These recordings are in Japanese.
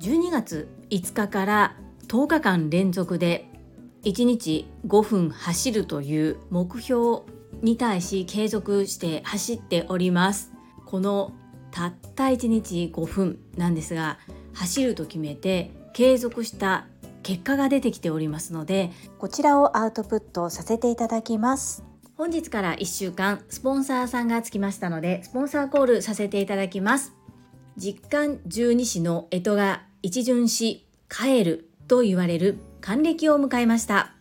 12月5日から10日間連続で1日5分走るという目標に対し継続して走っております。このたった1日5分なんですが走ると決めて継続した結果が出てきておりますのでこちらをアウトプットさせていただきます。本日から1週間スポンサーさんがつきましたのでスポンサーコールさせていただきます。実感十二支の干支が一巡し帰ると言われる還暦を迎えました。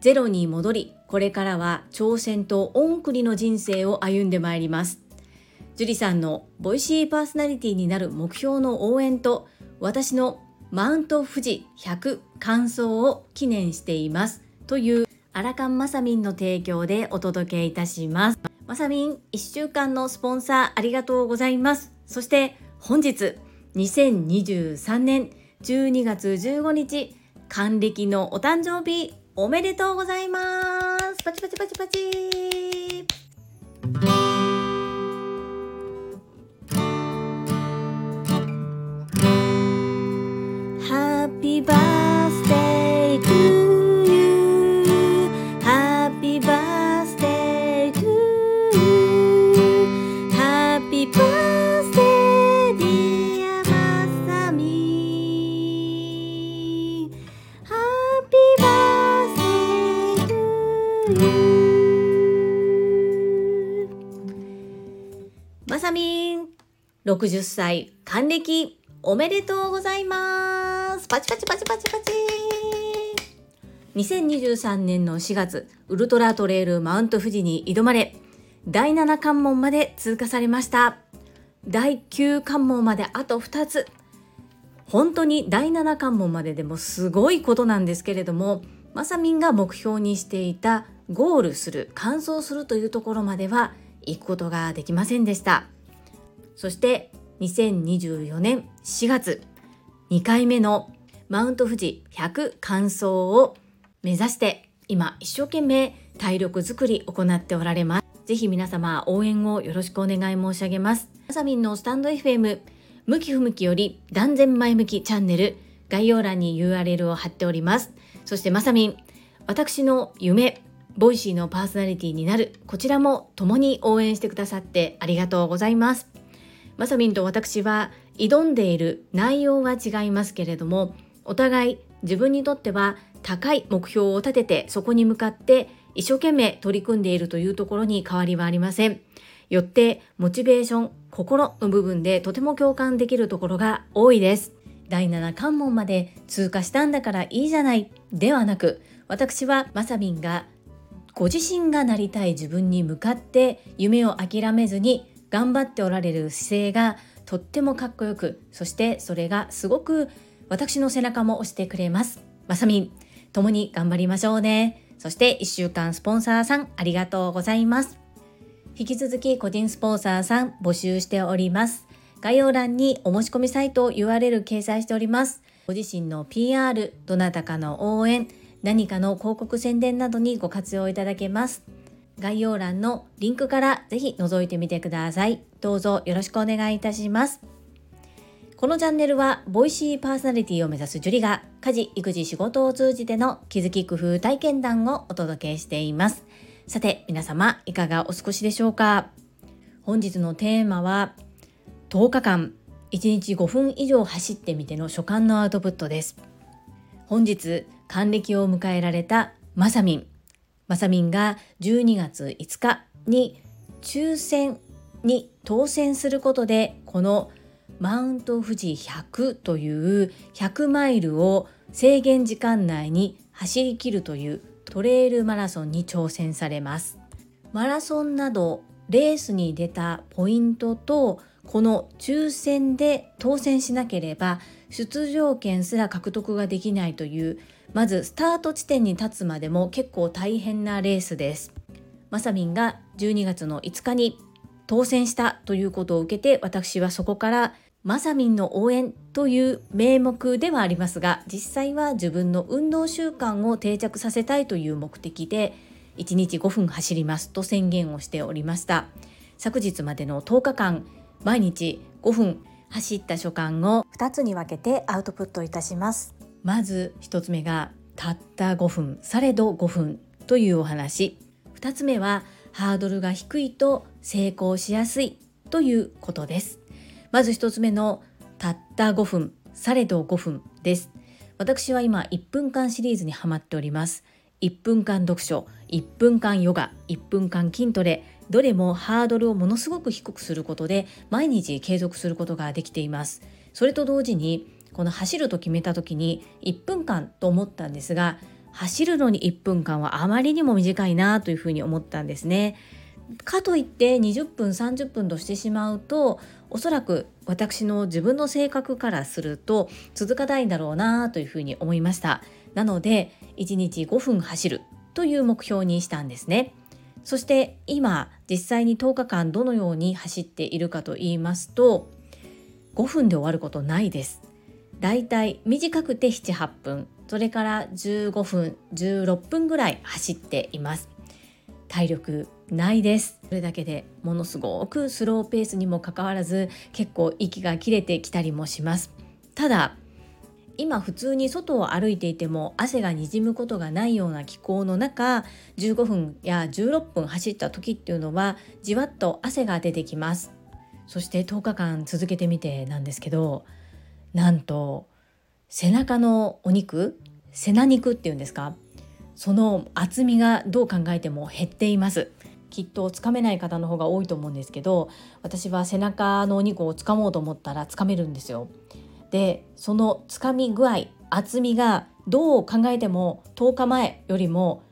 ゼロに戻りこれからは挑戦と恩繰りの人生を歩んでまいります。樹里さんのボイシーパーソナリティになる目標の応援と私のマウント富士100完走を記念しています。というアラカンマサミンの提供でお届けいたします。マサミン1週間のスポンサーありがとうございます。そして本日2023年12月15日還暦のお誕生日おめでとうございます。パチパチパチパチ。Happy birthday 60歳還暦おめでとうございます。パチパチパチパチパチ。2023年の4月ウルトラトレイルマウント富士に挑まれ第7関門まで通過されました。第9関門まであと2つ。本当に第7関門まででもすごいことなんですけれどもまさみんが目標にしていたゴールする完走するというところまでは行くことができませんでした。そして2024年4月2回目のマウント富士100完走を目指して今一生懸命体力づくり行っておられます。ぜひ皆様応援をよろしくお願い申し上げます。まさみんのスタンド FM 向き不向きより断然前向きチャンネル概要欄に URL を貼っております。そしてまさみん私の夢 Voicy のパーソナリティになるこちらも共に応援してくださってありがとうございます。まさみんと私は挑んでいる内容は違いますけれどもお互い自分にとっては高い目標を立ててそこに向かって一生懸命取り組んでいるというところに変わりはありません。よってモチベーション心の部分でとても共感できるところが多いです。第7関門まで通過したんだからいいじゃない。ではなく私はまさみんがご自身がなりたい自分に向かって夢を諦めずに頑張っておられる姿勢がとってもかっこよくそしてそれがすごく私の背中も押してくれます。まさみん共に頑張りましょうね。そして1週間スポンサーさんありがとうございます。引き続き個人スポンサーさん募集しております。概要欄にお申し込みサイト URL 掲載しております。ご自身の PR どなたかの応援何かの広告宣伝などにご活用いただけます。概要欄のリンクからぜひ覗いてみてください。どうぞよろしくお願いいたします。このチャンネルはボイシーパーソナリティを目指すジュリが家事育児仕事を通じての気づき工夫体験談をお届けしています。さて皆様いかがお過ごしでしょうか？本日のテーマは10日間1日5分以上走ってみての所感のアウトプットです。本日還暦を迎えられたまさみん。まさみんが12月5日に抽選に当選することでこのマウント富士100という100マイルを制限時間内に走り切るというトレイルマラソンに挑戦されます。マラソンなどレースに出たポイントとこの抽選で当選しなければ出場権すら獲得ができないというまずスタート地点に立つまでも結構大変なレースです。まさみんが12月の5日に当選したということを受けて私はそこからまさみんの応援という名目ではありますが実際は自分の運動習慣を定着させたいという目的で1日5分走りますと宣言をしておりました。昨日までの10日間毎日5分走った所感を2つに分けてアウトプットいたします。まず1つ目がたった5分されど5分というお話。2つ目はハードルが低いと成功しやすいということです。まず1つ目のたった5分されど5分です。私は今1分間シリーズにハマっております。1分間読書1分間ヨガ1分間筋トレ。どれもハードルをものすごく低くすることで毎日継続することができています。それと同時にこの走ると決めた時に1分間と思ったんですが走るのに1分間はあまりにも短いなというふうに思ったんですね。かといって20分30分としてしまうとおそらく私の自分の性格からすると続かないんだろうなというふうに思いました。なので1日5分走るという目標にしたんですね。そして今実際に10日間どのように走っているかと言いますと5分で終わることないです。だいたい短くて78分。それから15分16分ぐらい走っています。体力ないです。それだけでものすごくスローペースにもかかわらず結構息が切れてきたりもします。ただ今普通に外を歩いていても汗がにじむことがないような気候の中15分や16分走った時っていうのはじわっと汗が出てきます。そして10日間続けてみてなんですけどなんと背中のお肉背中肉っていうんですか？その厚みがどう考えても減っています。きっとつかめない方の方が多いと思うんですけど私は背中のお肉をつかもうと思ったらつかめるんですよ。でそのつかみ具合厚みがどう考えても10日前よりも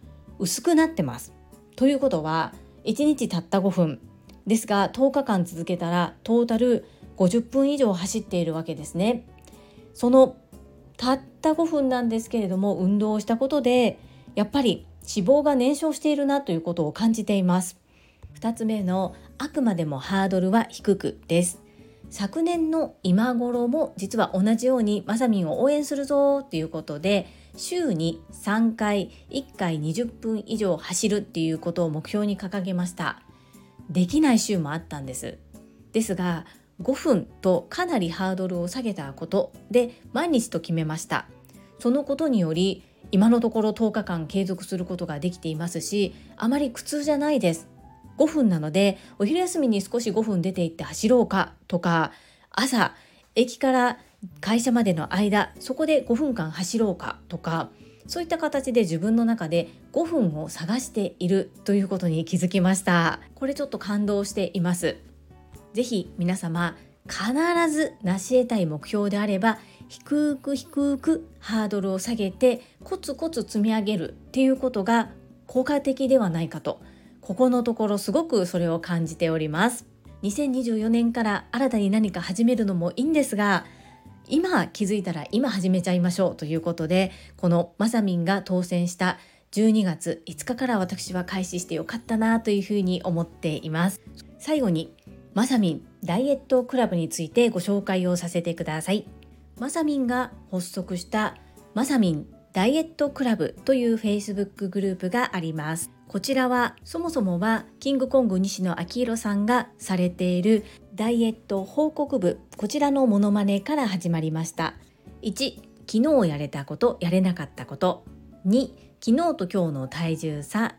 薄くなってます。ということは1日たった5分。ですが10日間続けたらトータル50分以上走っているわけですね。そのたった5分なんですけれども運動をしたことでやっぱり脂肪が燃焼しているなということを感じています。2つ目のあくまでもハードルは低くです。昨年の今頃も実は同じようにまさみんを応援するぞということで週に3回1回20分以上走るっていうことを目標に掲げました。できない週もあったんです。ですが5分とかなりハードルを下げたことで毎日と決めました。そのことにより今のところ10日間継続することができていますしあまり苦痛じゃないです。5分なのでお昼休みに少し5分出て行って走ろうかとか朝駅から会社までの間そこで5分間走ろうかとかそういった形で自分の中で5分を探しているということに気づきました。これちょっと感動しています。ぜひ皆様必ず成し得たい目標であれば低く低くハードルを下げてコツコツ積み上げるっていうことが効果的ではないかとここのところすごくそれを感じております。2024年から新たに何か始めるのもいいんですが今気づいたら今始めちゃいましょうということでこのまさみんが当選した12月5日から私は開始してよかったなというふうに思っています。最後にまさみんダイエットクラブについてご紹介をさせてください。まさみんが発足したまさみんダイエットクラブという Facebook グループがあります。こちらはそもそもはキングコング西野昭弘さんがされているダイエット報告部。こちらのモノマネから始まりました。1昨日やれたことやれなかったこと。2昨日と今日の体重差。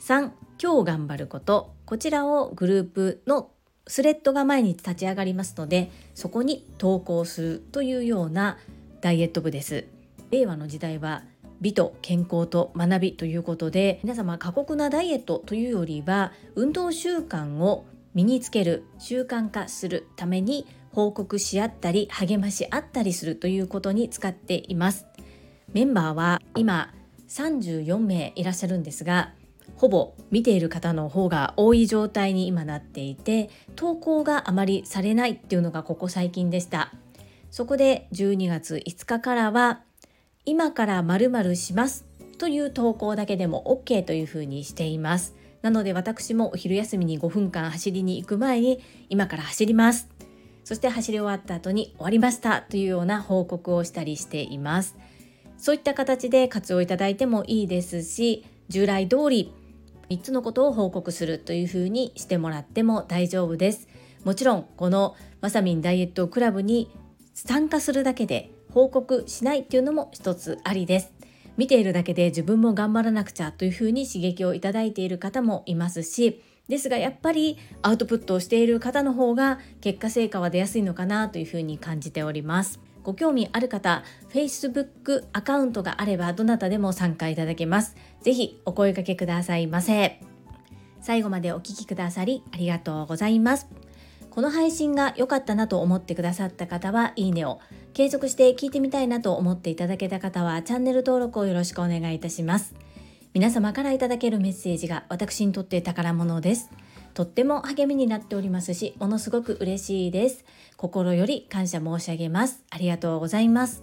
3今日頑張ること。こちらをグループのスレッドが毎日立ち上がりますのでそこに投稿するというようなダイエット部です。令和の時代は美と健康と学びということで皆様過酷なダイエットというよりは運動習慣を身につける習慣化するために報告し合ったり励まし合ったりするということに使っています。メンバーは今34名いらっしゃるんですがほぼ見ている方の方が多い状態に今なっていて投稿があまりされないっていうのがここ最近でした。そこで12月5日からは今から〇〇しますという投稿だけでも OK というふうにしています。なので私もお昼休みに5分間走りに行く前に今から走ります。そして走り終わった後に終わりましたというような報告をしたりしています。そういった形で活用いただいてもいいですし従来通り3つのことを報告するというふうにしてもらっても大丈夫です。もちろんこのまさみんダイエットクラブに参加するだけで報告しないっていうのも一つありです。見ているだけで自分も頑張らなくちゃというふうに刺激をいただいている方もいますしですがやっぱりアウトプットをしている方の方が結果成果は出やすいのかなというふうに感じております。ご興味ある方 Facebook アカウントがあればどなたでも参加いただけます。ぜひお声掛けくださいませ。最後までお聴きくださりありがとうございます。この配信が良かったなと思ってくださった方はいいねを。継続して聞いてみたいなと思っていただけた方はチャンネル登録をよろしくお願いいたします。皆様からいただけるメッセージが私にとって宝物です。とっても励みになっておりますしものすごく嬉しいです。心より感謝申し上げます。ありがとうございます。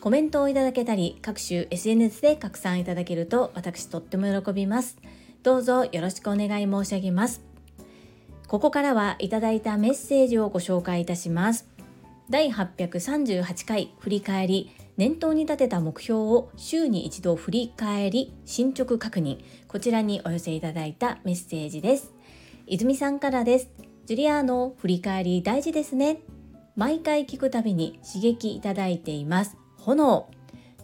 コメントをいただけたり各種 SNS で拡散いただけると私とっても喜びます。どうぞよろしくお願い申し上げます。ここからはいただいたメッセージをご紹介いたします。第838回振り返り。念頭に立てた目標を週に一度振り返り進捗確認。こちらにお寄せいただいたメッセージです。泉さんからです。ジュリアーノ振り返り大事ですね。毎回聞くたびに刺激いただいています。炎。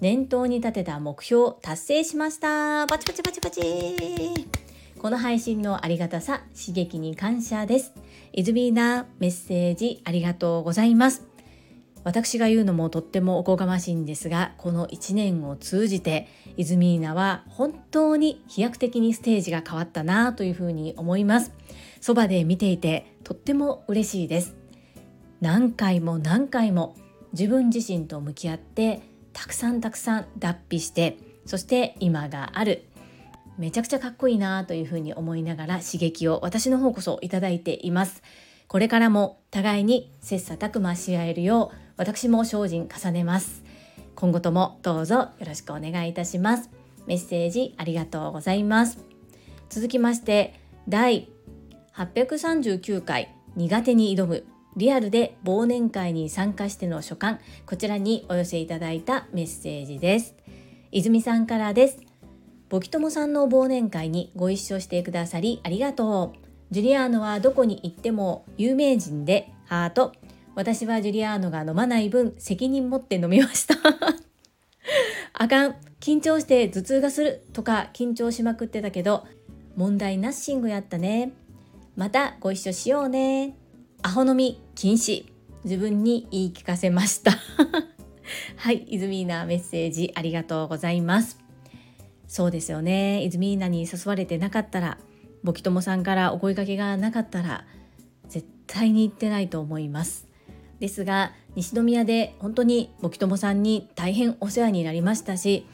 念頭に立てた目標達成しました。パチパチパチパチ。この配信のありがたさ刺激に感謝です。イズミーナメッセージありがとうございます。私が言うのもとってもおこがましいんですがこの1年を通じてイズミーナは本当に飛躍的にステージが変わったなというふうに思います。そばで見ていてとっても嬉しいです。何回も何回も自分自身と向き合ってたくさんたくさん脱皮してそして今がある。めちゃくちゃかっこいいなというふうに思いながら刺激を私の方こそいただいています。これからも互いに切磋琢磨し合えるよう私も精進重ねます。今後ともどうぞよろしくお願いいたします。メッセージありがとうございます。続きまして第839回苦手に挑む。リアルで忘年会に参加しての所感。こちらにお寄せいただいたメッセージです。泉さんからです。ボキトモさんの忘年会にご一緒してくださりありがとう。ジュリアーノはどこに行っても有名人でハート。私はジュリアーノが飲まない分責任持って飲みました。あかん。緊張して頭痛がするとか緊張しまくってたけど問題ナッシングやったね。またご一緒しようね。アホ飲み禁止。自分に言い聞かせました。はい、イズミーナメッセージありがとうございます。そうですよね。イズミーナに誘われてなかったらボキトモさんからお声かけがなかったら絶対に行ってないと思います。ですが西宮で本当にボキトモさんに大変お世話になりましたし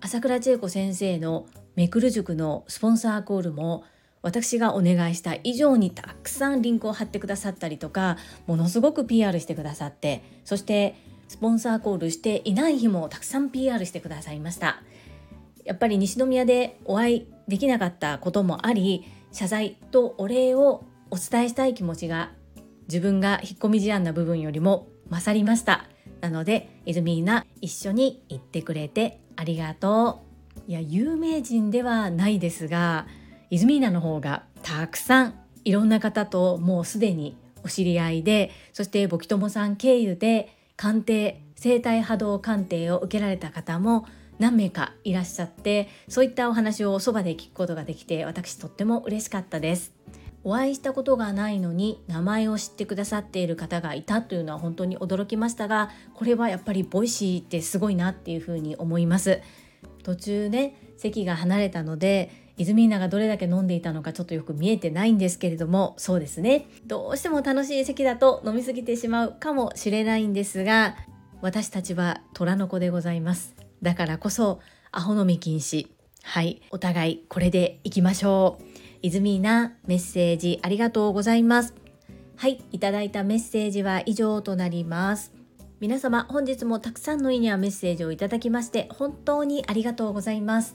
朝倉千恵子先生のめくる塾のスポンサーコールも私がお願いした以上にたくさんリンクを貼ってくださったりとかものすごく PR してくださってそしてスポンサーコールしていない日もたくさん PR してくださいました。やっぱり西宮でお会いできなかったこともあり謝罪とお礼をお伝えしたい気持ちが自分が引っ込み思案な部分よりも勝りました。なのでイズミーナ一緒に行ってくれてありがとう。いや有名人ではないですがイズミーナの方がたくさんいろんな方ともうすでにお知り合いでそしてボキトモさん経由で鑑定生体波動鑑定を受けられた方も何名かいらっしゃってそういったお話をそばで聞くことができて私とっても嬉しかったです。お会いしたことがないのに名前を知ってくださっている方がいたというのは本当に驚きましたがこれはやっぱり Voicy ってすごいなっていうふうに思います。途中ね席が離れたのでイズミーナがどれだけ飲んでいたのかちょっとよく見えてないんですけれどもそうですね。どうしても楽しい席だと飲み過ぎてしまうかもしれないんですが私たちは虎の子でございます。だからこそアホ飲み禁止。はい。お互いこれでいきましょう。イズミーナメッセージありがとうございます。はい。いただいたメッセージは以上となります。皆様本日もたくさんのいいねやメッセージをいただきまして本当にありがとうございます。